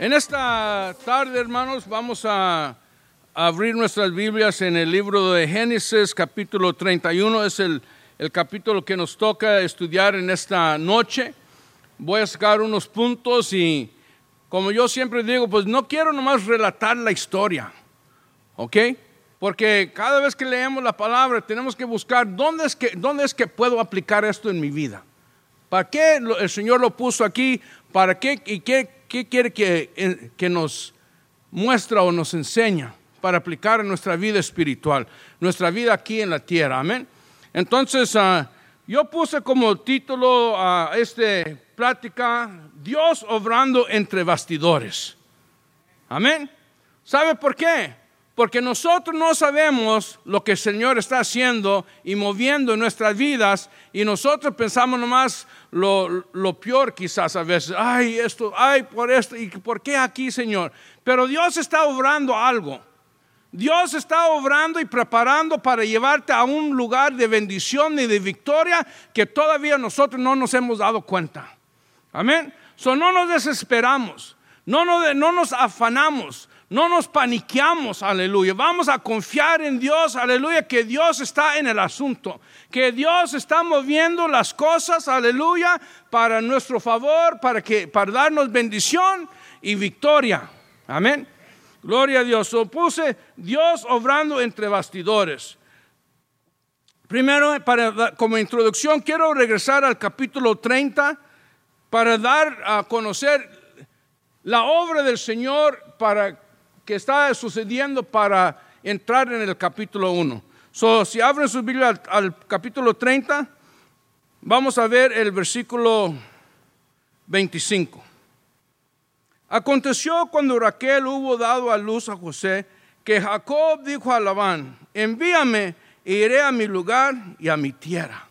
En esta tarde, hermanos, vamos a abrir nuestras Biblias en el libro de Génesis, capítulo 31. Es el, el capítulo que nos toca estudiar en esta noche. Voy a sacar unos puntos y, como yo siempre digo, pues no quiero nomás relatar la historia, ¿ok? Porque cada vez que leemos la palabra tenemos que buscar dónde es que, dónde es que puedo aplicar esto en mi vida. ¿Para qué el Señor lo puso aquí? ¿Para qué y qué ¿qué quiere que, que nos muestra o nos enseña para aplicar en nuestra vida espiritual, nuestra vida aquí en la tierra? Amén. Entonces, ah, yo puse como título a esta plática, Dios obrando entre bastidores. Amén. ¿Sabe por qué? Porque nosotros no sabemos lo que el Señor está haciendo y moviendo en nuestras vidas y nosotros pensamos nomás lo, lo, peor quizás a veces. Ay, esto, ay, por esto, ¿y por qué aquí, Señor? Pero Dios está obrando algo. Dios está obrando y preparando para llevarte a un lugar de bendición y de victoria que todavía nosotros no nos hemos dado cuenta. Amén. So, no nos desesperamos, no no nos afanamos, no nos paniqueamos, aleluya. Vamos a confiar en Dios, aleluya, que Dios está en el asunto, que Dios está moviendo las cosas, aleluya, para nuestro favor, para, que, para darnos bendición y victoria. Amén. Gloria a Dios. Opuse Dios obrando entre bastidores. Primero, para, como introducción, quiero regresar al capítulo 30 para dar a conocer la obra del Señor para que está sucediendo para entrar en el capítulo 1. So, si abren su Biblia al, capítulo 30, vamos a ver el versículo 25. Aconteció cuando Raquel hubo dado a luz a José, que Jacob dijo a Labán, envíame e iré a mi lugar y a mi tierra.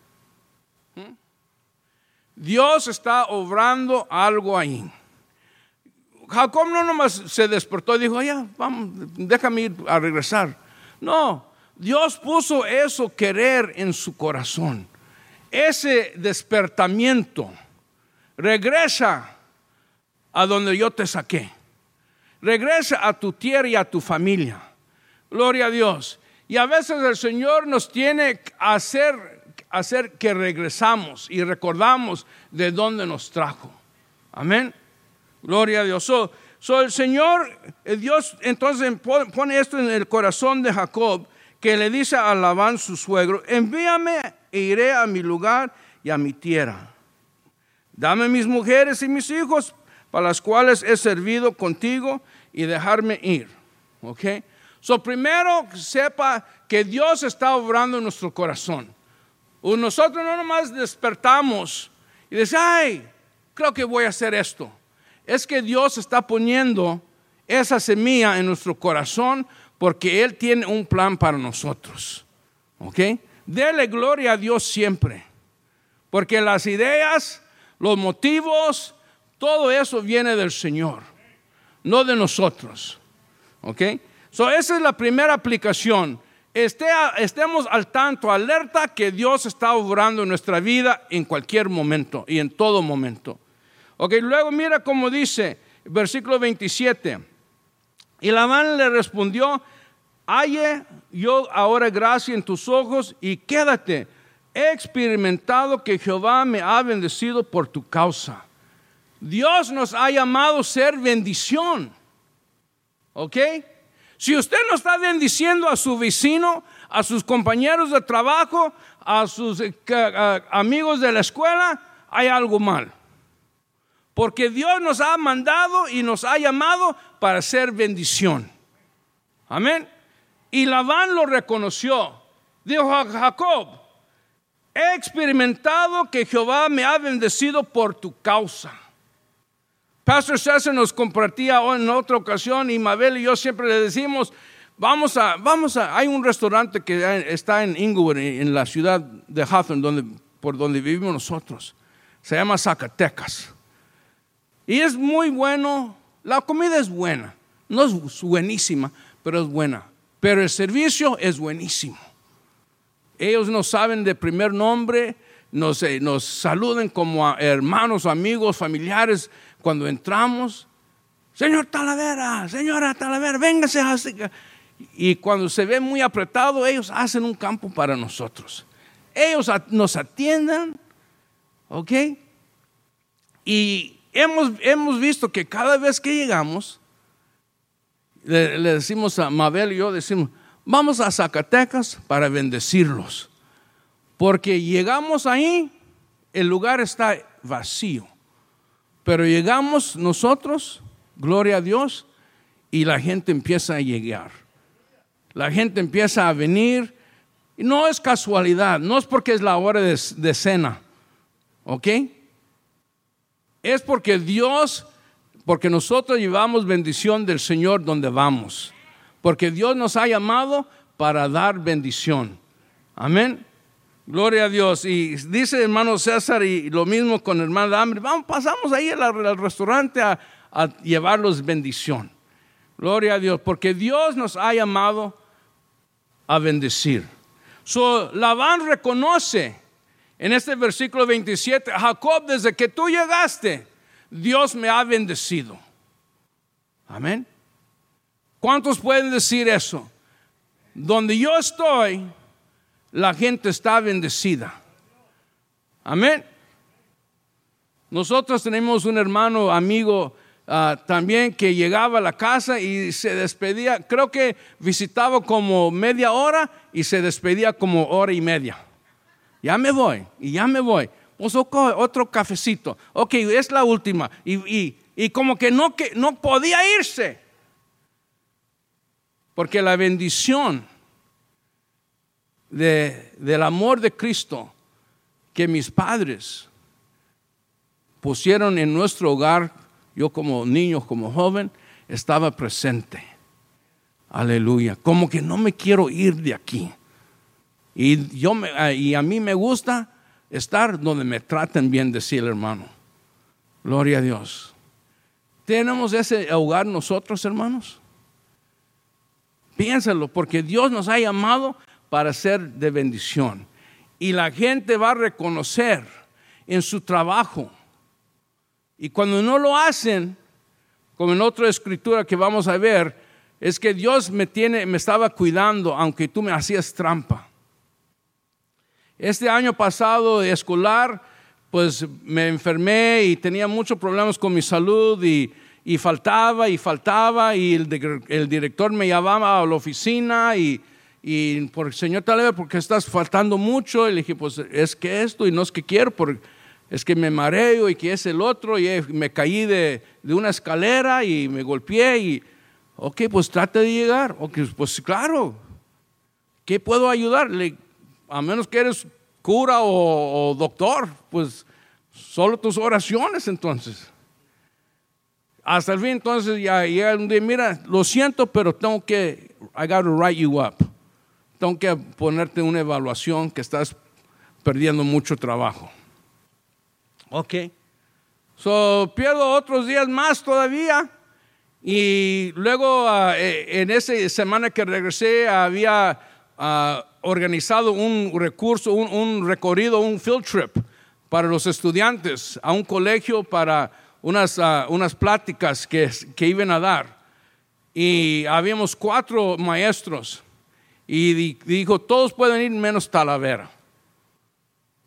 ¿Mm? Dios está obrando algo ahí. Jacob no nomás se despertó y dijo, ya, vamos, déjame ir a regresar. No, Dios puso eso querer en su corazón. Ese despertamiento. Regresa a donde yo te saqué. Regresa a tu tierra y a tu familia. Gloria a Dios. Y a veces el Señor nos tiene que hacer, hacer que regresamos y recordamos de dónde nos trajo. Amén. Gloria a Dios. So, el Señor, Dios entonces pone esto en el corazón de Jacob, que le dice a Labán su suegro, envíame e iré a mi lugar y a mi tierra. Dame mis mujeres y mis hijos para las cuales he servido contigo y dejarme ir. ¿Ok? So, primero sepa que Dios está obrando en nuestro corazón. Nosotros no nomás despertamos y decimos, ay, creo que voy a hacer esto es que Dios está poniendo esa semilla en nuestro corazón porque Él tiene un plan para nosotros. ¿Ok? Dele gloria a Dios siempre. Porque las ideas, los motivos, todo eso viene del Señor, no de nosotros. ¿Ok? So, esa es la primera aplicación. estemos al tanto, alerta que Dios está obrando en nuestra vida en cualquier momento y en todo momento. Ok, luego mira cómo dice, versículo 27. Y Labán le respondió, halle yo ahora gracia en tus ojos y quédate. He experimentado que Jehová me ha bendecido por tu causa. Dios nos ha llamado a ser bendición. ¿Ok? Si usted no está bendiciendo a su vecino, a sus compañeros de trabajo, a sus eh, amigos de la escuela, hay algo mal. Porque Dios nos ha mandado y nos ha llamado para ser bendición. Amén. Y Labán lo reconoció. Dijo a Jacob, he experimentado que Jehová me ha bendecido por tu causa. Pastor César nos compartía en otra ocasión y Mabel y yo siempre le decimos, vamos a, vamos a, hay un restaurante que está en Inglewood, en la ciudad de Hawthorne, donde, por donde vivimos nosotros. Se llama Zacatecas. Y es muy bueno, la comida es buena, no es buenísima, pero es buena. Pero el servicio es buenísimo. Ellos nos saben de primer nombre, nos, eh, nos saluden como hermanos, amigos, familiares cuando entramos. Señor Talavera, señora Talavera, véngase. Y cuando se ve muy apretado, ellos hacen un campo para nosotros. Ellos nos atiendan, ¿ok? Y hemos, hemos visto que cada vez que llegamos, le, decimos a Mabel y yo, decimos, vamos a Zacatecas para bendecirlos. Porque llegamos ahí, el lugar está vacío. Pero llegamos nosotros, gloria a Dios, y la gente empieza a llegar. La gente empieza a venir. Y no es casualidad, no es porque es la hora de, de cena. ¿Ok? Es porque Dios, porque nosotros llevamos bendición del Señor donde vamos. Porque Dios nos ha llamado para dar bendición. Amén. Gloria a Dios. Y dice hermano César y lo mismo con hermano Hambre. Vamos, pasamos ahí al, restaurante a, llevarlos bendición. Gloria a Dios, porque Dios nos ha llamado a bendecir. So, Labán reconoce en este versículo 27, Jacob, desde que tú llegaste, Dios me ha bendecido. Amén. ¿Cuántos pueden decir eso? Donde yo estoy, la gente está bendecida. Amén. Nosotros tenemos un hermano, amigo ah, también que llegaba a la casa y se despedía, creo que visitaba como media hora y se despedía como hora y media. Ya me voy, y ya me voy. Pues otro cafecito. Ok, es la última. Y, y como que no, que no podía irse. Porque la bendición del amor de Cristo que mis padres pusieron en nuestro hogar, yo como niño, como joven, estaba presente. Aleluya. Como que no me quiero ir de aquí. Y, yo me, y a mí me gusta estar donde me traten bien, el hermano. Gloria a Dios. ¿Tenemos ese hogar nosotros, hermanos? Piénsalo, porque Dios nos ha llamado para ser de bendición. Y la gente va a reconocer en su trabajo. Y cuando no lo hacen, como en otra escritura que vamos a ver, es que Dios me tiene, me estaba cuidando, aunque tú me hacías trampa. Este año pasado de escolar, pues me enfermé y tenía muchos problemas con mi salud y, faltaba y faltaba y el, el director me llamaba a la oficina y y por señor Taleb, porque estás faltando mucho. Y le dije, pues es que esto y no es que quiero, porque es que me mareo y que es el otro. Y me caí de, de una escalera y me golpeé. Y, ok, pues trate de llegar. Ok, pues claro, ¿qué puedo ayudarle? A menos que eres cura o, doctor, pues solo tus oraciones entonces. Hasta el fin, entonces ya llega un día, mira, lo siento, pero tengo que, I got to write you up tengo que ponerte una evaluación que estás perdiendo mucho trabajo. Ok. So, pierdo otros días más todavía. Y luego, ah, eh, en esa semana que regresé, había ah, organizado un recurso, un, recorrido, un field trip para los estudiantes a un colegio para unas, ah, unas pláticas que, que iban a dar. Y habíamos cuatro maestros y dijo, todos pueden ir menos Talavera,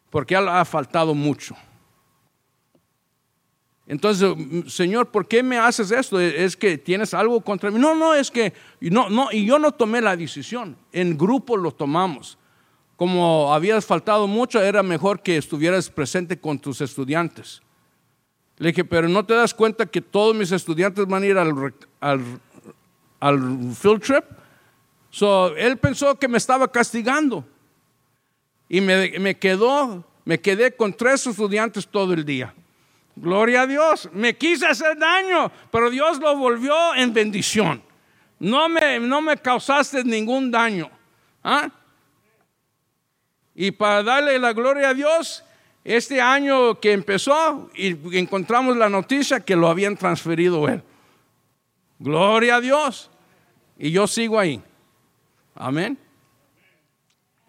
porque ha faltado mucho. Entonces, Señor, ¿por qué me haces esto? ¿Es que tienes algo contra mí? No, no, es que no, no, y yo no tomé la decisión, en grupo lo tomamos. Como habías faltado mucho, era mejor que estuvieras presente con tus estudiantes. Le dije, pero no te das cuenta que todos mis estudiantes van a ir al, al, al field trip So, él pensó que me estaba castigando. Y me, me quedó, me quedé con tres estudiantes todo el día. Gloria a Dios. Me quise hacer daño, pero Dios lo volvió en bendición. No me, no me causaste ningún daño. ¿Ah? Y para darle la gloria a Dios, este año que empezó, y encontramos la noticia que lo habían transferido él. Gloria a Dios. Y yo sigo ahí. Amén.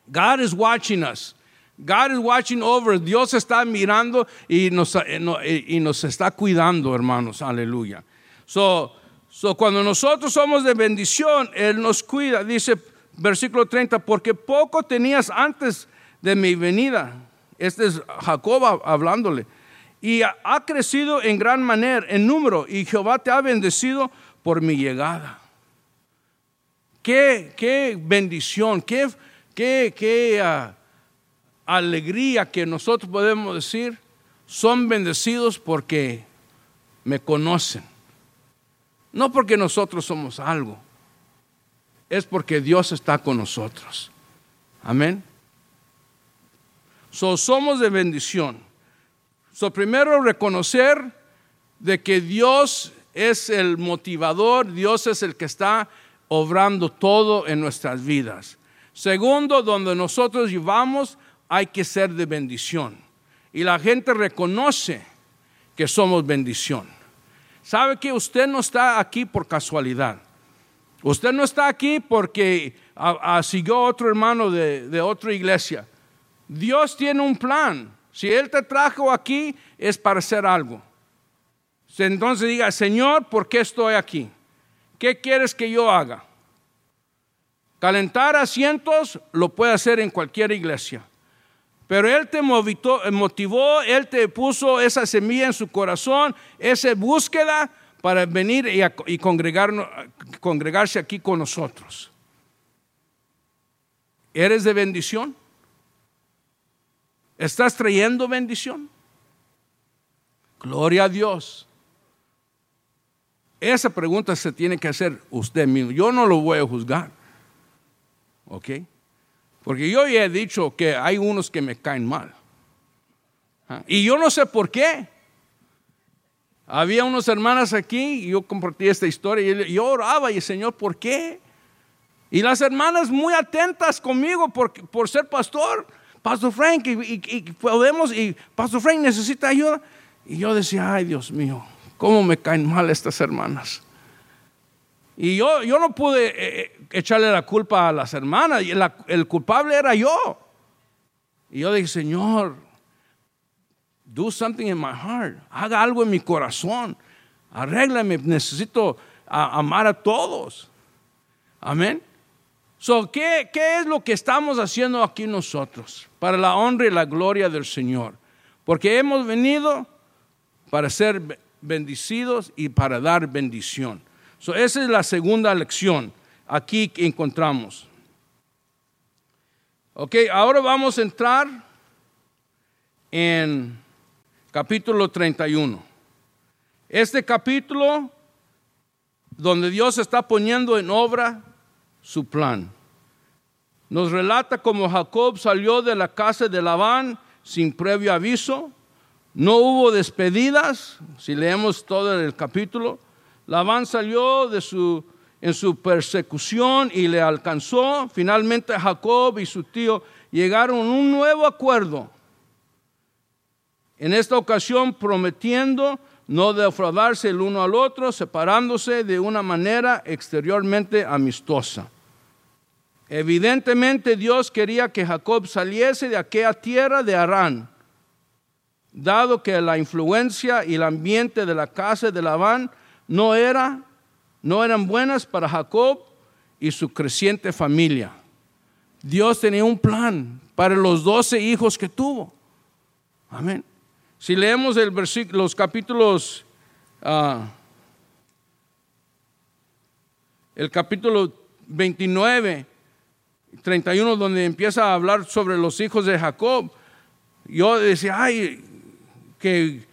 God is watching us. God is watching over. Dios está mirando y nos, eh, y nos está cuidando, hermanos. Aleluya. So, so cuando nosotros somos de bendición, Él nos cuida. Dice versículo 30, porque poco tenías antes de mi venida. Este es Jacob hablándole. Y ha crecido en gran manera, en número, y Jehová te ha bendecido por mi llegada. Qué, qué bendición, qué, qué, qué uh, alegría que nosotros podemos decir, son bendecidos porque me conocen. No porque nosotros somos algo, es porque Dios está con nosotros. Amén. So, somos de bendición. So, primero reconocer de que Dios es el motivador, Dios es el que está obrando todo en nuestras vidas. Segundo, donde nosotros llevamos hay que ser de bendición. Y la gente reconoce que somos bendición. ¿Sabe que usted no está aquí por casualidad? Usted no está aquí porque siguió otro hermano de, de otra iglesia. Dios tiene un plan. Si Él te trajo aquí es para hacer algo. Entonces diga, Señor, ¿por qué estoy aquí? ¿Qué quieres que yo haga? Calentar asientos lo puede hacer en cualquier iglesia. Pero Él te motivó, Él te puso esa semilla en su corazón, esa búsqueda para venir y, congregarse aquí con nosotros. ¿Eres de bendición? ¿Estás trayendo bendición? Gloria a Dios. Esa pregunta se tiene que hacer usted mismo. Yo no lo voy a juzgar. ¿Ok? Porque yo ya he dicho que hay unos que me caen mal. Ah, y yo no sé por qué. Había unas hermanas aquí y yo compartí esta historia y yo oraba y Señor, ¿por qué? Y las hermanas muy atentas conmigo por, por ser pastor. Pastor Frank, y, podemos, y Pastor Frank necesita ayuda. Y yo decía, ay Dios mío, ¿cómo me caen mal estas hermanas? Y yo, yo no pude eh, eh, echarle la culpa a las hermanas, y el culpable era yo. Y yo dije, Señor, do something in my heart, haga algo en mi corazón, arréglame, necesito amar a todos. Amén. So, ¿qué, ¿Qué es lo que estamos haciendo aquí nosotros? Para la honra y la gloria del Señor. Porque hemos venido para ser bendecidos y para dar bendición esa es la segunda lección aquí encontramos. Ok, ahora vamos a entrar en capítulo 31. Este capítulo donde Dios está poniendo en obra su plan. Nos relata cómo Jacob salió de la casa de Labán sin previo aviso. No hubo despedidas, si leemos todo el capítulo Labán salió de su, en su persecución y le alcanzó. Finalmente Jacob y su tío llegaron a un nuevo acuerdo. En esta ocasión prometiendo no defraudarse el uno al otro, separándose de una manera exteriormente amistosa. Evidentemente Dios quería que Jacob saliese de aquella tierra de Arán, dado que la influencia y el ambiente de la casa de Labán no, era, no eran buenas para Jacob y su creciente familia. Dios tenía un plan para los doce hijos que tuvo. Amén. Si leemos el los capítulos, uh, el capítulo 29, 31, donde empieza a hablar sobre los hijos de Jacob, yo decía, ay, que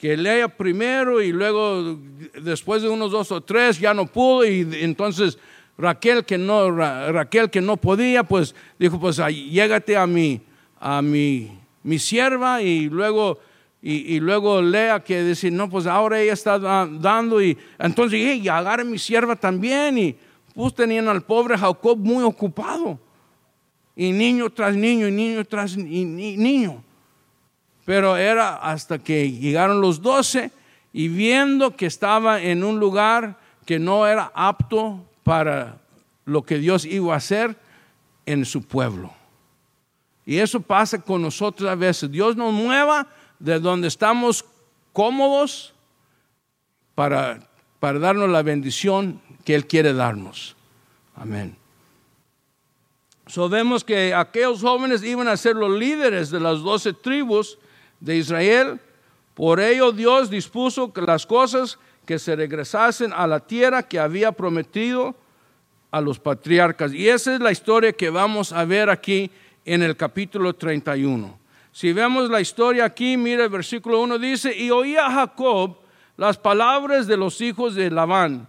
que lea primero y luego después de unos dos o tres ya no pudo y entonces Raquel que no, Raquel que no podía, pues dijo, pues llégate a mi, a mi, mi sierva y luego, y, luego Lea que dice, no, pues ahora ella está dando y entonces dije, y agarre mi sierva también y pues tenían al pobre Jacob muy ocupado y niño tras niño y niño tras niño. Pero era hasta que llegaron los doce y viendo que estaba en un lugar que no era apto para lo que Dios iba a hacer en su pueblo. Y eso pasa con nosotros a veces. Dios nos mueva de donde estamos cómodos para para darnos la bendición que Él quiere darnos. Amén. So que aquellos jóvenes iban a ser los líderes de las doce tribus de Israel. Por ello Dios dispuso que las cosas que se regresasen a la tierra que había prometido a los patriarcas. Y esa es la historia que vamos a ver aquí en el capítulo 31. Si vemos la historia aquí, mira el versículo 1 dice, y oía Jacob las palabras de los hijos de Labán,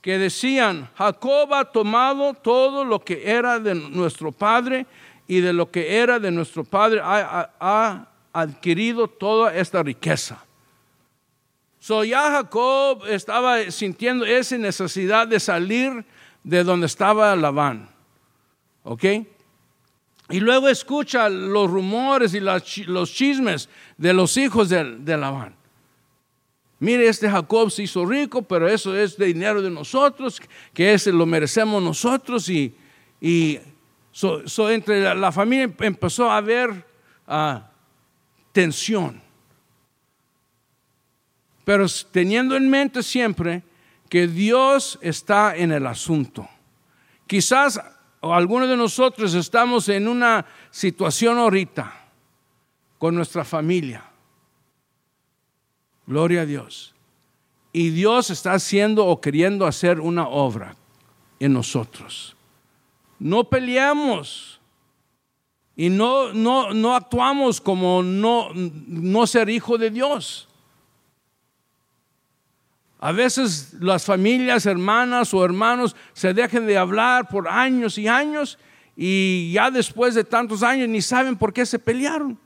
que decían, Jacob ha tomado todo lo que era de nuestro padre y de lo que era de nuestro padre ha, adquirido toda esta riqueza. So ya Jacob estaba sintiendo esa necesidad de salir de donde estaba Labán. ¿Ok? Y luego escucha los rumores y los chismes de los hijos de, Labán. Mire, este Jacob se hizo rico, pero eso es de dinero de nosotros, que ese lo merecemos nosotros. Y, y entre la, familia empezó a haber ah, tensión pero teniendo en mente siempre que Dios está en el asunto. Quizás algunos de nosotros estamos en una situación ahorita con nuestra familia. Gloria a Dios. Y Dios está haciendo o queriendo hacer una obra en nosotros. No peleamos y no, no, no actuamos como no, no ser hijo de Dios. A veces las familias, hermanas o hermanos se dejan de hablar por años y años y ya después de tantos años ni saben por qué se pelearon.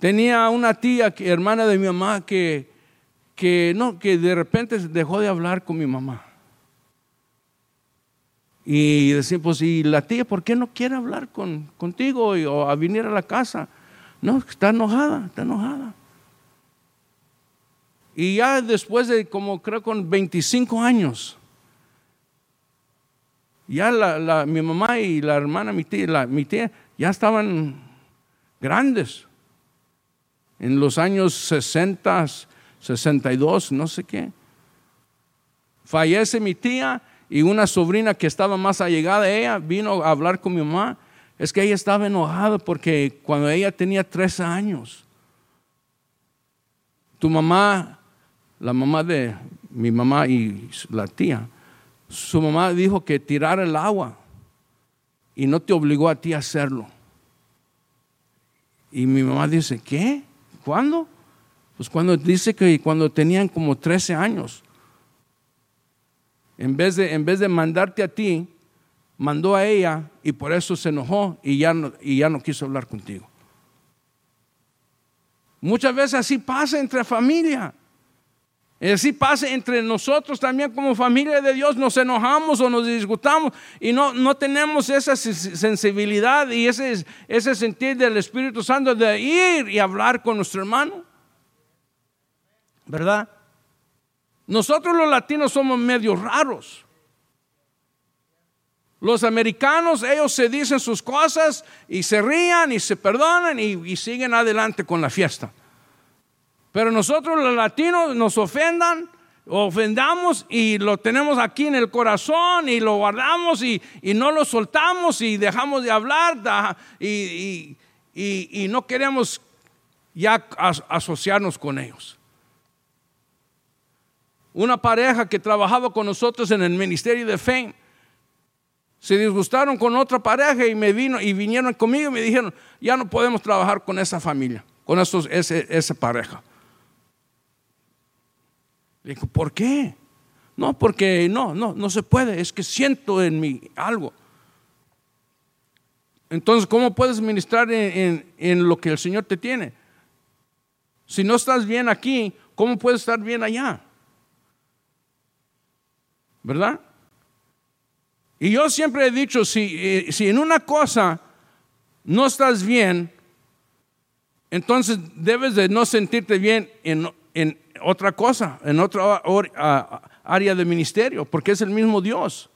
Tenía una tía, hermana de mi mamá, que, que, no, que de repente dejó de hablar con mi mamá. Y decía, pues, ¿y la tía por qué no quiere hablar con, contigo o a venir a la casa? No, está enojada, está enojada. Y ya después de como creo con 25 años, ya la, mi mamá y la hermana, mi tía, mi tía, ya estaban grandes. En los años 60, 62, no sé qué. Fallece mi tía y una sobrina que estaba más allegada a ella vino a hablar con mi mamá es que ella estaba enojada porque cuando ella tenía 13 años, tu mamá, la mamá de mi mamá y la tía, su mamá dijo que tirara el agua y no te obligó a ti a hacerlo. Y mi mamá dice, ¿qué? ¿Cuándo? Pues cuando dice que cuando tenían como 13 años, en vez de, en vez de mandarte a ti, mandó a ella y por eso se enojó y ya no, y ya no quiso hablar contigo. Muchas veces así pasa entre familia. Así pasa entre nosotros también como familia de Dios, nos enojamos o nos disgustamos y no, no tenemos esa sensibilidad y ese, ese sentir del Espíritu Santo de ir y hablar con nuestro hermano. ¿Verdad? Nosotros los latinos somos medio raros. Los americanos, ellos se dicen sus cosas y se rían y se perdonan y, siguen adelante con la fiesta. Pero nosotros los latinos nos ofendan, ofendamos y lo tenemos aquí en el corazón y lo guardamos y, no lo soltamos y dejamos de hablar y, y no queremos ya asociarnos con ellos. Una pareja que trabajaba con nosotros en el ministerio de fe se disgustaron con otra pareja y me vino y vinieron conmigo y me dijeron, ya no podemos trabajar con esa familia, con esos, esa pareja. Le digo, ¿por qué? No, porque no, no, no se puede, es que siento en mí algo. Entonces, ¿cómo puedes ministrar en, en lo que el Señor te tiene? Si no estás bien aquí, ¿cómo puedes estar bien allá? ¿Verdad? Y yo siempre he dicho, si, eh, si en una cosa no estás bien, entonces debes de no sentirte bien en, en otra cosa, en otra área de ministerio, porque es el mismo Dios.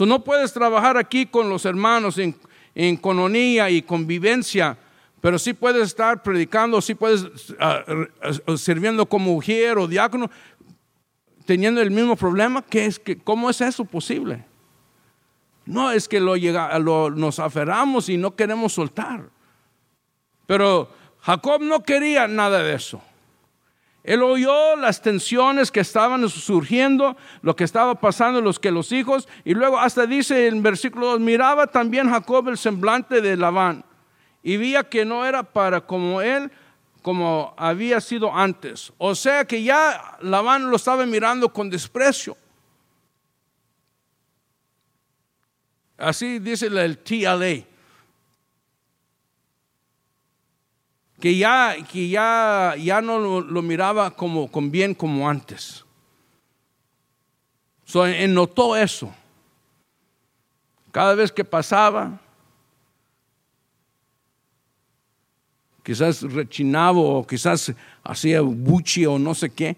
no puedes trabajar aquí con los hermanos en, en cononía y convivencia pero sí puedes estar predicando, sí puedes uh, sirviendo como mujer o diácono, teniendo el mismo problema. ¿Qué es, ¿Cómo es eso posible? No, es que lo, llega, lo nos aferramos y no queremos soltar. Pero Jacob no quería nada de eso. Él oyó las tensiones que estaban surgiendo, lo que estaba pasando, los que los hijos, y luego hasta dice en versículo 2, miraba también Jacob el semblante de Labán y veía que no era para como él, como había sido antes. O sea que ya Labán lo estaba mirando con desprecio. Así dice el TLA. que ya, que ya, ya no lo, miraba como, con bien como antes. So, notó eso. Cada vez que pasaba, quizás rechinaba o quizás hacía buchi o no sé qué,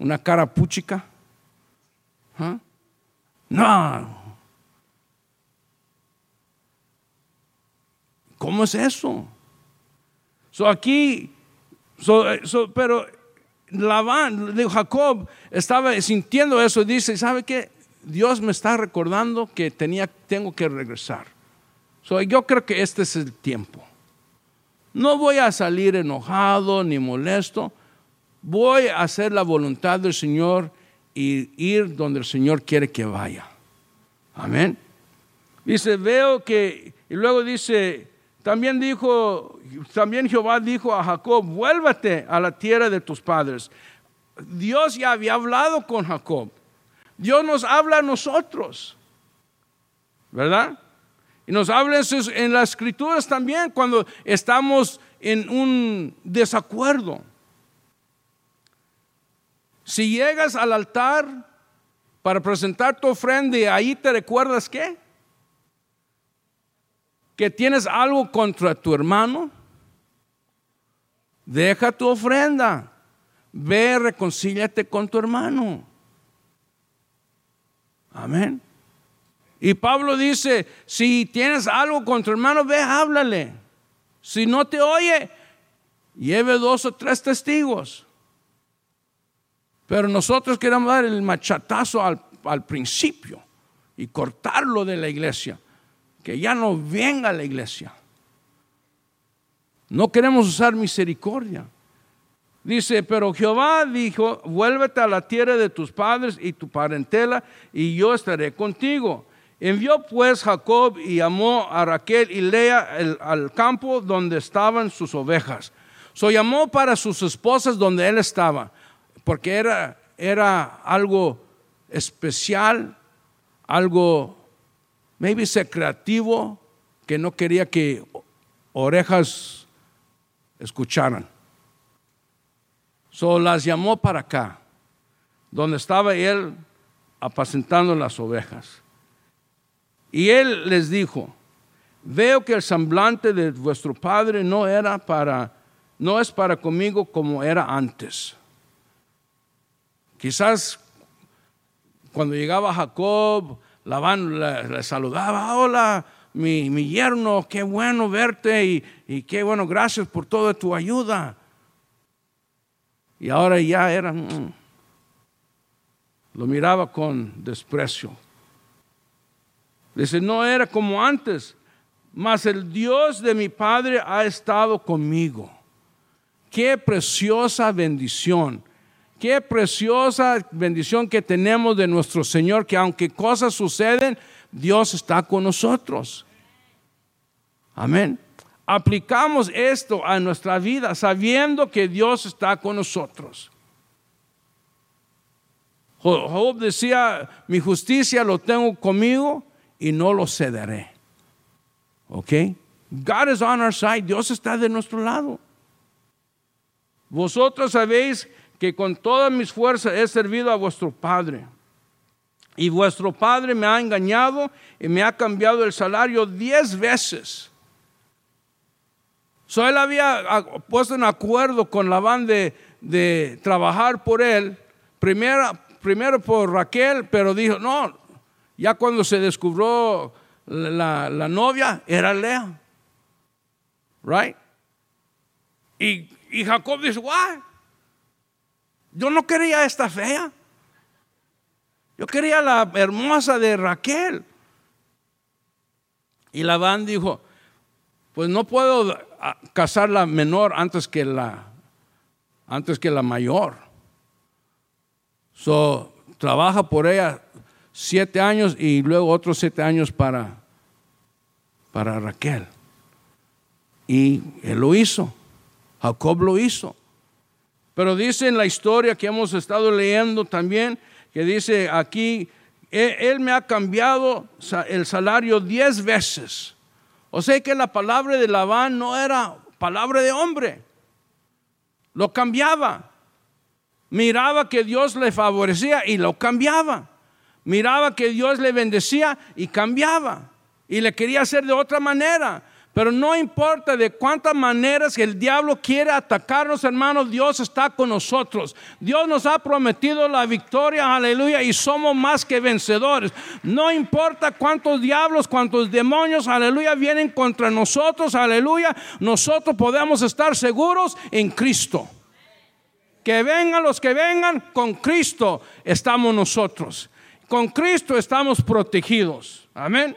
una cara puchica. ¿Ah? No. ¿Cómo es eso? So aquí, so, pero Labán, Jacob estaba sintiendo eso, dice, ¿sabe qué? Dios me está recordando que tenía, tengo que regresar. So, yo creo que este es el tiempo. No voy a salir enojado ni molesto. Voy a hacer la voluntad del Señor y ir donde el Señor quiere que vaya. Amén. Dice, veo que, y luego dice, también dijo, también Jehová dijo a Jacob, vuélvate a la tierra de tus padres. Dios ya había hablado con Jacob. Dios nos habla a nosotros. ¿Verdad? Y nos habla en las escrituras también cuando estamos en un desacuerdo. Si llegas al altar para presentar tu ofrenda y ahí te recuerdas qué? que tienes algo contra tu hermano, deja tu ofrenda, ve, reconcíliate con tu hermano. Amén. Y Pablo dice, si tienes algo contra hermano, ve, háblale. Si no te oye, lleve dos o tres testigos. Pero nosotros queremos dar el machatazo al, al principio y cortarlo de la iglesia que ya no venga a la iglesia. No queremos usar misericordia. Dice, pero Jehová dijo, vuélvete a la tierra de tus padres y tu parentela, y yo estaré contigo. Envió pues Jacob y llamó a Raquel y Lea al campo donde estaban sus ovejas. So llamó para sus esposas donde él estaba, porque era, era algo especial, algo maybe ser creativo que no quería que orejas escucharan. So las llamó para acá, donde estaba él apacentando las ovejas. Y él les dijo, veo que el semblante de vuestro padre no era para, no es para conmigo como era antes. Quizás cuando llegaba Jacob Labán le, saludaba, hola, mi, mi, yerno, qué bueno verte y, y, qué bueno, gracias por toda tu ayuda. Y ahora ya era, mm, lo miraba con desprecio. Dice, no era como antes, mas el Dios de mi Padre ha estado conmigo. Qué preciosa bendición Qué preciosa bendición que tenemos de nuestro Señor, que aunque cosas suceden, Dios está con nosotros. Amén. Aplicamos esto a nuestra vida sabiendo que Dios está con nosotros. Job decía, mi justicia lo tengo conmigo y no lo cederé. ¿Ok? God is on our side. Dios está de nuestro lado. Vosotros sabéis que con todas mis fuerzas he servido a vuestro Padre. Y vuestro Padre me ha engañado y me ha cambiado el salario diez veces. So él había puesto en acuerdo con la de, de trabajar por él, primero por Raquel, pero dijo, no, ya cuando se descubrió la, la novia, era Lea. Right? Y, y Jacob dice, guau, yo no quería esta fea. Yo quería la hermosa de Raquel. Y Labán dijo, pues no puedo ah, casar la menor antes que la, antes que la mayor. So, trabaja por ella siete años y luego otros siete años para, para Raquel. Y él lo hizo. Jacob lo hizo. Pero dice en la historia que hemos estado leyendo también, que dice aquí, él, me ha cambiado el salario diez veces. O sea que la palabra de Labán no era palabra de hombre. Lo cambiaba. Miraba que Dios le favorecía y lo cambiaba. Miraba que Dios le bendecía y cambiaba. Y le quería hacer de otra manera. Pero no importa de cuántas maneras el diablo quiere atacarnos, hermanos, Dios está con nosotros. Dios nos ha prometido la victoria, aleluya, y somos más que vencedores. No importa cuántos diablos, cuántos demonios, aleluya, vienen contra nosotros, aleluya, nosotros podemos estar seguros en Cristo. Que vengan los que vengan, con Cristo estamos nosotros. Con Cristo estamos protegidos. Amén.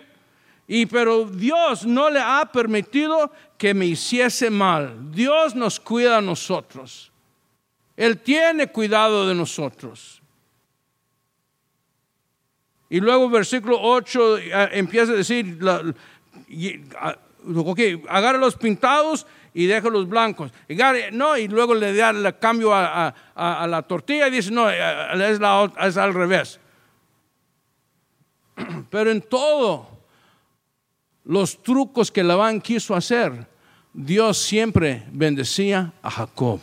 Y pero Dios no le ha permitido que me hiciese mal. Dios nos cuida a nosotros. Él tiene cuidado de nosotros. Y luego versículo 8 eh, empieza a decir, ok, agarra los pintados y deja los blancos. no, y luego le da el cambio a, la tortilla y dice, no, eh, es, es al revés. Pero en todo los trucos que Labán quiso hacer, Dios siempre bendecía a Jacob.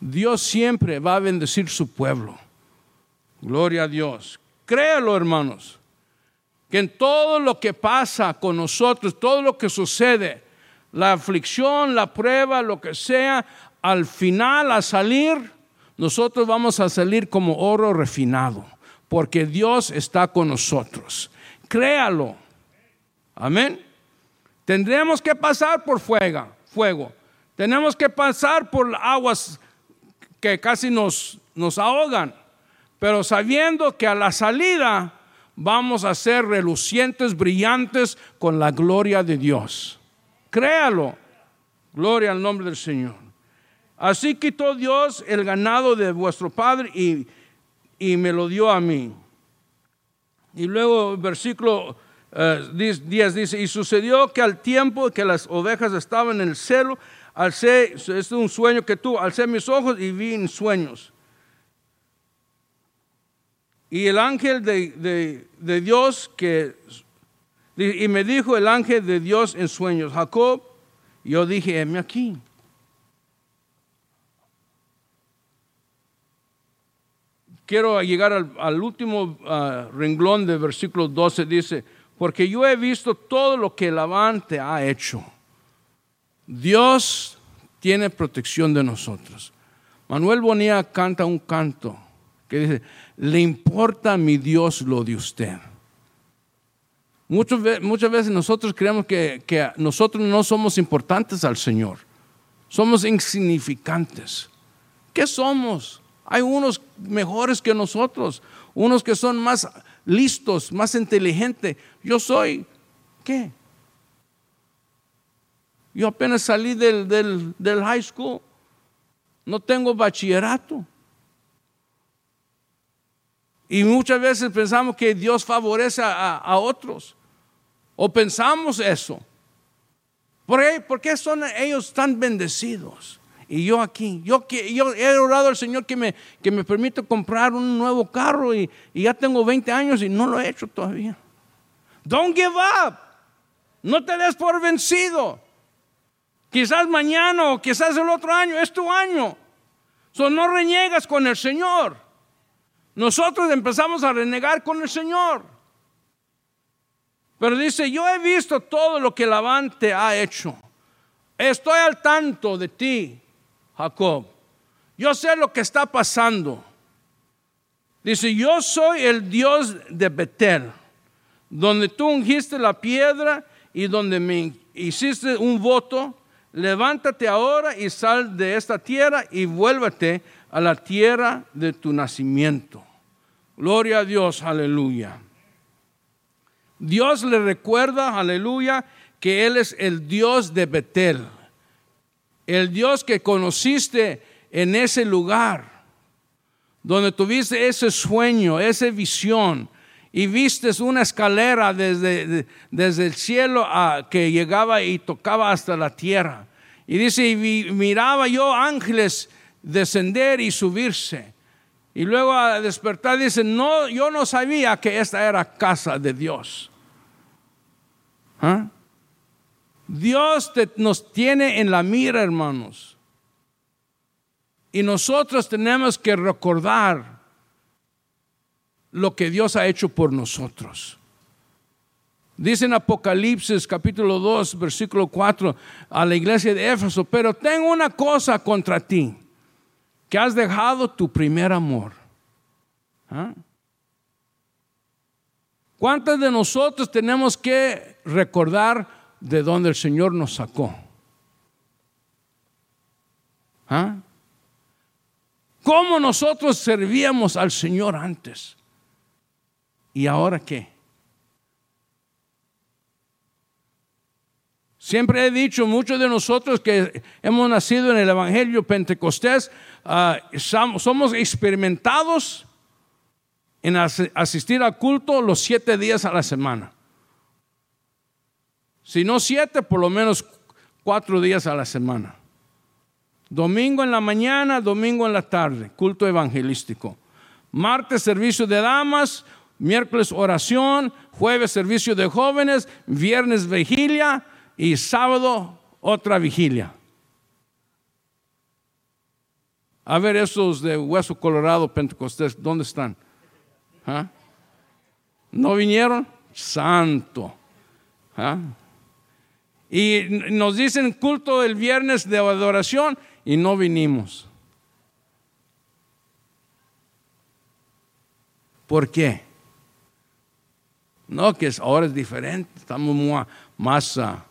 Dios siempre va a bendecir su pueblo. Gloria a Dios. Créalo, hermanos, que en todo lo que pasa con nosotros, todo lo que sucede, la aflicción, la prueba, lo que sea, al final, a salir, nosotros vamos a salir como oro refinado, porque Dios está con nosotros. Créalo. Amén. Tendremos que pasar por fuego, fuego. Tenemos que pasar por aguas que casi nos, nos ahogan, pero sabiendo que a la salida vamos a ser relucientes, brillantes con la gloria de Dios. Créalo. Gloria al nombre del Señor. Así quitó Dios el ganado de vuestro padre y, y me lo dio a mí. Y luego versículo 10 eh, dice, y sucedió que al tiempo que las ovejas estaban en el celo, alcé, es un sueño que tú, alcé mis ojos y vi en sueños. Y el ángel de, de Dios que, y me dijo el ángel de Dios en sueños, Jacob, yo dije, heme aquí. Quiero llegar al, último ah, renglón de versículo 12, dice, porque yo he visto todo lo que Labán te ha hecho. Dios tiene protección de nosotros. Manuel Bonilla canta un canto que dice, le importa a mi Dios lo de usted. Muchas, veces nosotros creemos que, que nosotros no somos importantes al Señor. Somos insignificantes. ¿Qué somos? Hay unos mejores que nosotros, unos que son más listos, más inteligentes. Yo soy, ¿qué? Yo apenas salí del, del, high school. No tengo bachillerato. Y muchas veces pensamos que Dios favorece a, otros. O pensamos eso. ¿Por qué? ¿Por qué son ellos tan bendecidos? Y yo aquí, yo, yo he orado al Señor que me, que me permita comprar un nuevo carro y, ya tengo 20 años y no lo he hecho todavía. Don't give up. No te des por vencido. Quizás mañana o quizás el otro año es tu año. So, no reniegas con el Señor. Nosotros empezamos a renegar con el Señor. Pero dice, yo he visto todo lo que Labán te ha hecho. Estoy al tanto de ti. Jacob, yo sé lo que está pasando. Dice, yo soy el Dios de Betel, donde tú ungiste la piedra y donde me hiciste un voto. levántate ahora y sal de esta tierra y vuélvete a la tierra de tu nacimiento. Gloria a Dios, aleluya. Dios le recuerda, aleluya, que Él es el Dios de Betel, el Dios que conociste en ese lugar, donde tuviste ese sueño, esa visión, y vistes una escalera desde, desde el cielo a, que llegaba y tocaba hasta la tierra. Y dice, y miraba yo ángeles descender y subirse. Y luego a despertar dice, no, yo no sabía que esta era casa de Dios. ¿Ah? Dios nos tiene en la mira, hermanos. Y nosotros tenemos que recordar lo que Dios ha hecho por nosotros. Dice en Apocalipsis capítulo 2, versículo 4 a la iglesia de Éfeso, pero tengo una cosa contra ti que has dejado tu primer amor. ¿Ah? ¿Cuántos de nosotros tenemos que recordar de dónde el Señor nos sacó? ¿Ah? ¿Cómo nosotros servíamos al Señor antes? ¿Y ahora qué? Siempre he dicho, muchos de nosotros que hemos nacido en el Evangelio Pentecostés, ah, somos experimentados en asistir al culto los siete días a la semana. Si no siete, por lo menos cuatro días a la semana. Domingo en la mañana, domingo en la tarde, culto evangelístico. Martes, servicio de damas, miércoles oración, jueves servicio de jóvenes, viernes vigilia, y sábado otra vigilia. A ver, esos de Hueso Colorado, Pentecostés, ¿dónde están? ¿Ah? ¿No vinieron? Santo. ¿Ah? Y nos dicen culto el viernes de adoración y no vinimos. ¿Por qué? No, que ahora es diferente, estamos más, ah,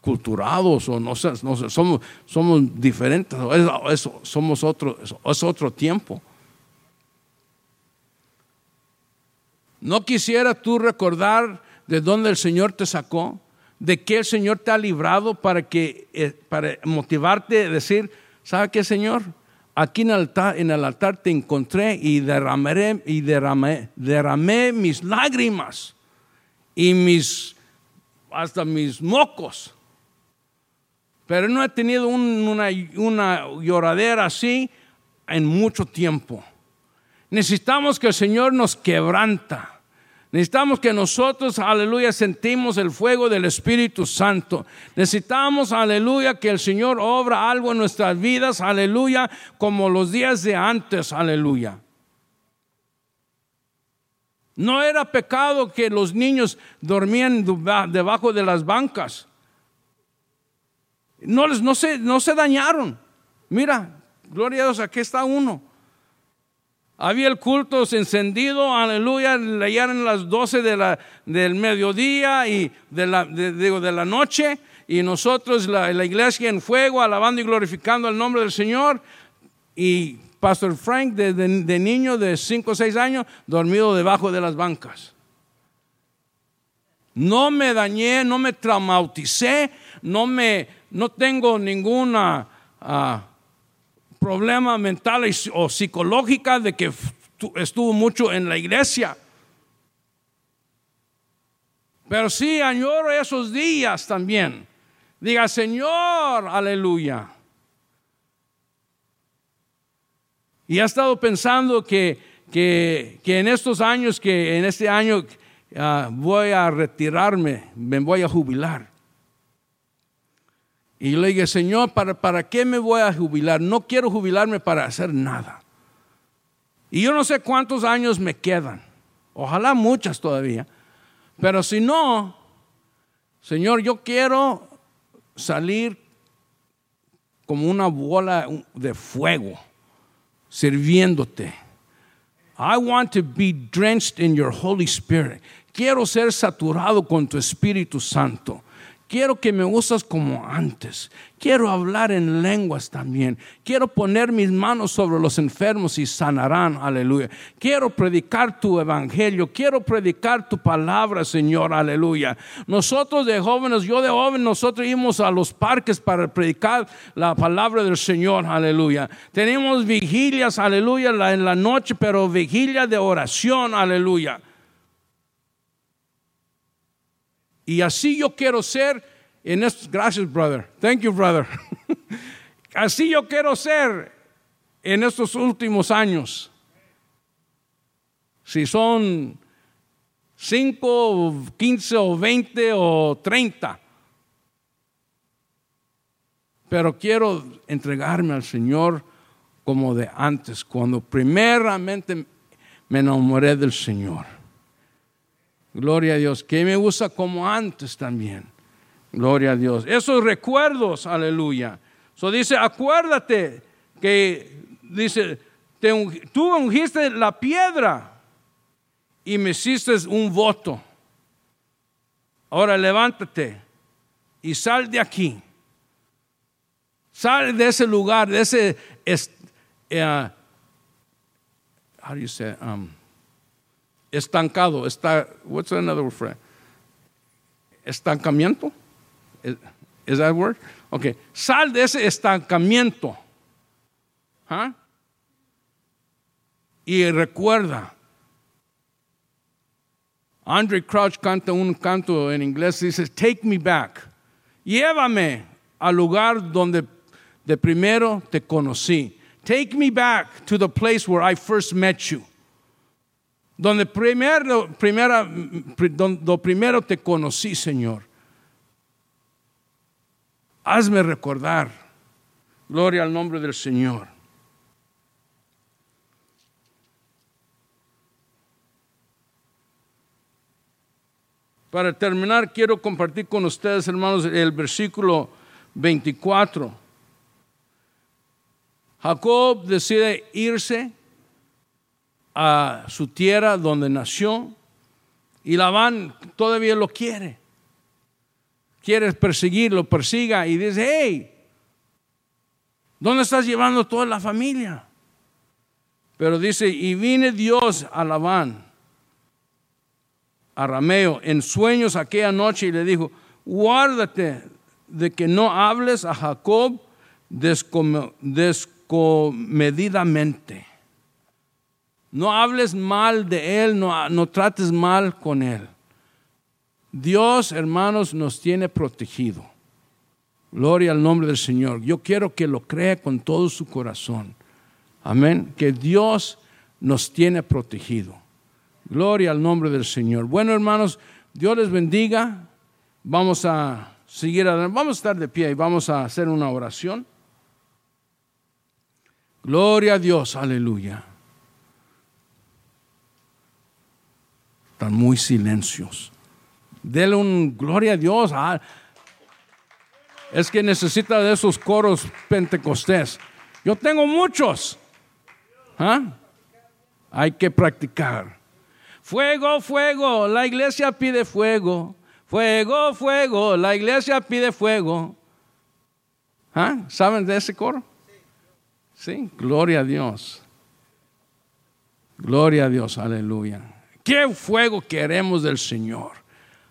culturados o no somos, somos diferentes, somos otro, es otro tiempo. ¿No quisiera tú recordar de dónde el Señor te sacó? ¿De qué el Señor te ha librado para, que, eh, para motivarte a decir, ¿sabe qué, Señor? Aquí en el, altar, te encontré y y derramé, derramé mis lágrimas y mis, hasta mis mocos pero no he tenido una, una lloradera así en mucho tiempo. Necesitamos que el Señor nos quebranta. Necesitamos que nosotros, aleluya, sentimos el fuego del Espíritu Santo. Necesitamos, aleluya, que el Señor obra algo en nuestras vidas, aleluya, como los días de antes, aleluya. No era pecado que los niños dormían debajo de las bancas. No, no, se, no se dañaron. Mira, gloria a Dios, aquí está uno. Había el culto encendido, aleluya, leían las 12 de del mediodía y de la, de, la noche, y nosotros, la, la, iglesia en fuego, alabando y glorificando el nombre del Señor. Y Pastor Frank, de, de niño de 5 o 6 años, dormido debajo de las bancas. No me dañé, no me traumaticé, no me, no tengo ninguna ah, problema mental o psicológica de que estuvo mucho en la iglesia. Pero sí añoro esos días también. Diga, Señor, aleluya. Y he estado pensando que, que, en estos años, que en este año ah, voy a retirarme, me voy a jubilar. Y le dije, Señor, ¿para, ¿para qué me voy a jubilar? No quiero jubilarme para hacer nada. Y yo no sé cuántos años me quedan. Ojalá muchas todavía. Pero si no, Señor, yo quiero salir como una bola de fuego, sirviéndote. I want to be drenched in your Holy Spirit. Quiero ser saturado con tu Espíritu Santo. Quiero que me usas como antes. Quiero hablar en lenguas también. Quiero poner mis manos sobre los enfermos y sanarán. Aleluya. Quiero predicar tu evangelio. Quiero predicar tu palabra, Señor. Aleluya. Nosotros de jóvenes, yo de joven, nosotros íbamos a los parques para predicar la palabra del Señor. Aleluya. Tenemos vigilias, aleluya, en la noche, pero vigilia de oración. Aleluya. Y así yo quiero ser en estos, gracias brother, thank you brother. así yo quiero ser en estos últimos años. Si son 5, 15 o 20 o 30. Pero quiero entregarme al Señor como de antes, cuando primeramente me enamoré del Señor. Gloria a Dios. Que me usa como antes también. Gloria a Dios. Esos recuerdos, aleluya. So dice, acuérdate que dice, tú ungiste la piedra y me hiciste un voto. Ahora levántate y sal de aquí. Sal de ese lugar, de ese, uh, how do you say, um, estancado, está, what's another word for Estancamiento. Is, that word? Okay. Sal de ese estancamiento. ¿Ah? Y recuerda, Andre Crouch canta un canto en inglés, dice, take me back. Llévame al lugar donde de primero te conocí. Take me back to the place where I first met you. Donde primero, primera, donde primero te conocí, Señor. Hazme recordar. Gloria al nombre del Señor. Para terminar, quiero compartir con ustedes, hermanos, el versículo 24. Jacob decide irse a su tierra donde nació y Labán todavía lo quiere. Quiere perseguirlo, persiga y dice, hey, ¿dónde estás llevando toda la familia? Pero dice, y vine Dios a Labán, arameo, en sueños aquella noche y le dijo, guárdate de que no hables a Jacob descomedidamente. No hables mal de Él, no, no trates mal con Él. Dios, hermanos, nos tiene protegido. Gloria al nombre del Señor. Yo quiero que lo crea con todo su corazón. Amén. Que Dios nos tiene protegido. Gloria al nombre del Señor. Bueno, hermanos, Dios les bendiga. Vamos a seguir adelante. Vamos a estar de pie y vamos a hacer una oración. Gloria a Dios. Aleluya. Están muy silencios. Dele un gloria a Dios. Ah, es que necesita de esos coros pentecostés. Yo tengo muchos. ¿Ah? Hay que practicar. Fuego, fuego, la iglesia pide fuego. Fuego, fuego, la iglesia pide fuego. ¿Ah? ¿Saben de ese coro? Sí, gloria a Dios. Gloria a Dios, aleluya. ¿Qué fuego queremos del Señor?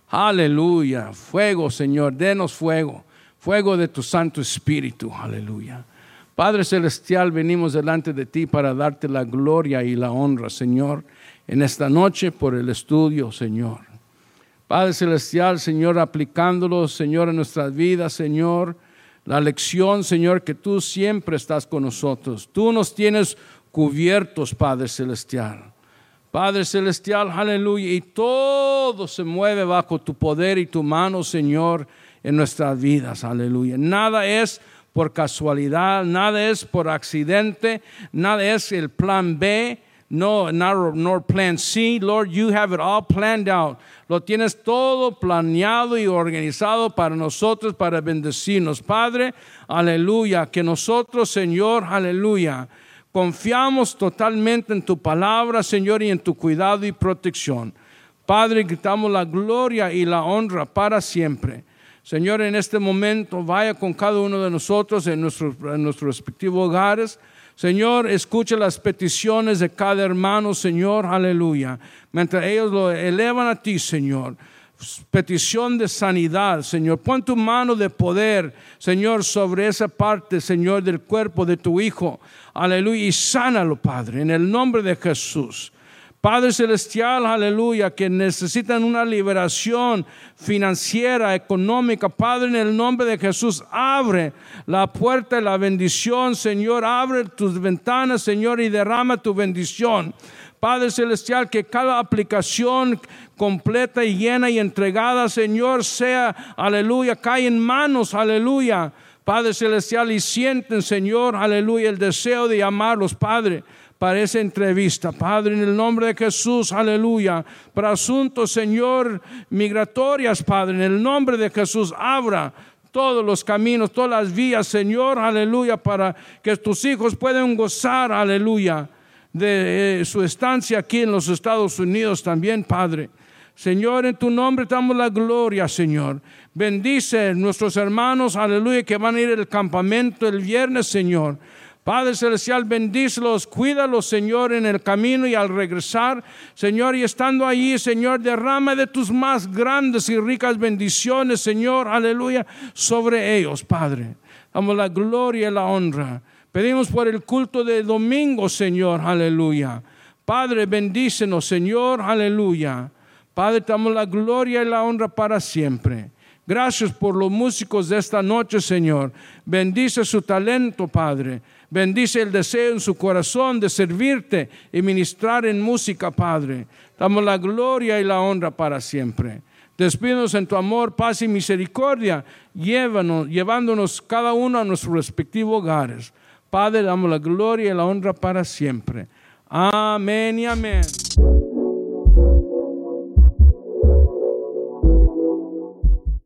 Aleluya. Fuego, Señor. Denos fuego. Fuego de tu Santo Espíritu. Aleluya. Padre Celestial, venimos delante de ti para darte la gloria y la honra, Señor, en esta noche por el estudio, Señor. Padre Celestial, Señor, aplicándolo, Señor, en nuestras vidas, Señor, la lección, Señor, que tú siempre estás con nosotros. Tú nos tienes cubiertos, Padre Celestial. Padre Celestial, aleluya, y todo se mueve bajo tu poder y tu mano, Señor, en nuestras vidas, aleluya. Nada es por casualidad, nada es por accidente, nada es el plan B, no, nor plan C. Lord, you have it all planned out. Lo tienes todo planeado y organizado para nosotros, para bendecirnos. Padre, aleluya, que nosotros, Señor, aleluya Confiamos totalmente en tu palabra, Señor, y en tu cuidado y protección. Padre, gritamos la gloria y la honra para siempre. Señor, en este momento vaya con cada uno de nosotros en nuestros, respectivos hogares. Señor, escucha las peticiones de cada hermano, Señor, aleluya. Mientras ellos lo elevan a ti, Señor petición de sanidad, Señor. Pon tu mano de poder, Señor, sobre esa parte, Señor, del cuerpo de tu Hijo. Aleluya. Y sánalo, Padre, en el nombre de Jesús. Padre Celestial, aleluya, que necesitan una liberación financiera, económica. Padre, en el nombre de Jesús, abre la puerta de la bendición, Señor. Abre tus ventanas, Señor, y derrama tu bendición. Padre Celestial, que cada aplicación completa y llena y entregada, Señor, sea, aleluya, cae en manos, aleluya. Padre Celestial, y sienten, Señor, aleluya, el deseo de amarlos, Padre para esa entrevista. Padre, en el nombre de Jesús, aleluya. Para asuntos, Señor, migratorias, Padre, en el nombre de Jesús, abra todos los caminos, todas las vías, Señor, aleluya, para que tus hijos puedan gozar, aleluya, de eh, su estancia aquí en los Estados Unidos también, Padre. Señor, en tu nombre damos la gloria, Señor. Bendice nuestros hermanos, aleluya, que van a ir al campamento el viernes, Señor. Padre Celestial, bendícelos, cuídalos, Señor, en el camino y al regresar, Señor, y estando allí, Señor, derrama de tus más grandes y ricas bendiciones, Señor, aleluya, sobre ellos, Padre. Damos la gloria y la honra. Pedimos por el culto de domingo, Señor, aleluya. Padre, bendícenos, Señor, aleluya. Padre, damos la gloria y la honra para siempre. Gracias por los músicos de esta noche, Señor. Bendice su talento, Padre. Bendice el deseo en su corazón de servirte y ministrar en música, Padre. Damos la gloria y la honra para siempre. Despídenos en tu amor, paz y misericordia, llévanos, llevándonos cada uno a nuestros respectivos hogares. Padre, damos la gloria y la honra para siempre. Amén y amén.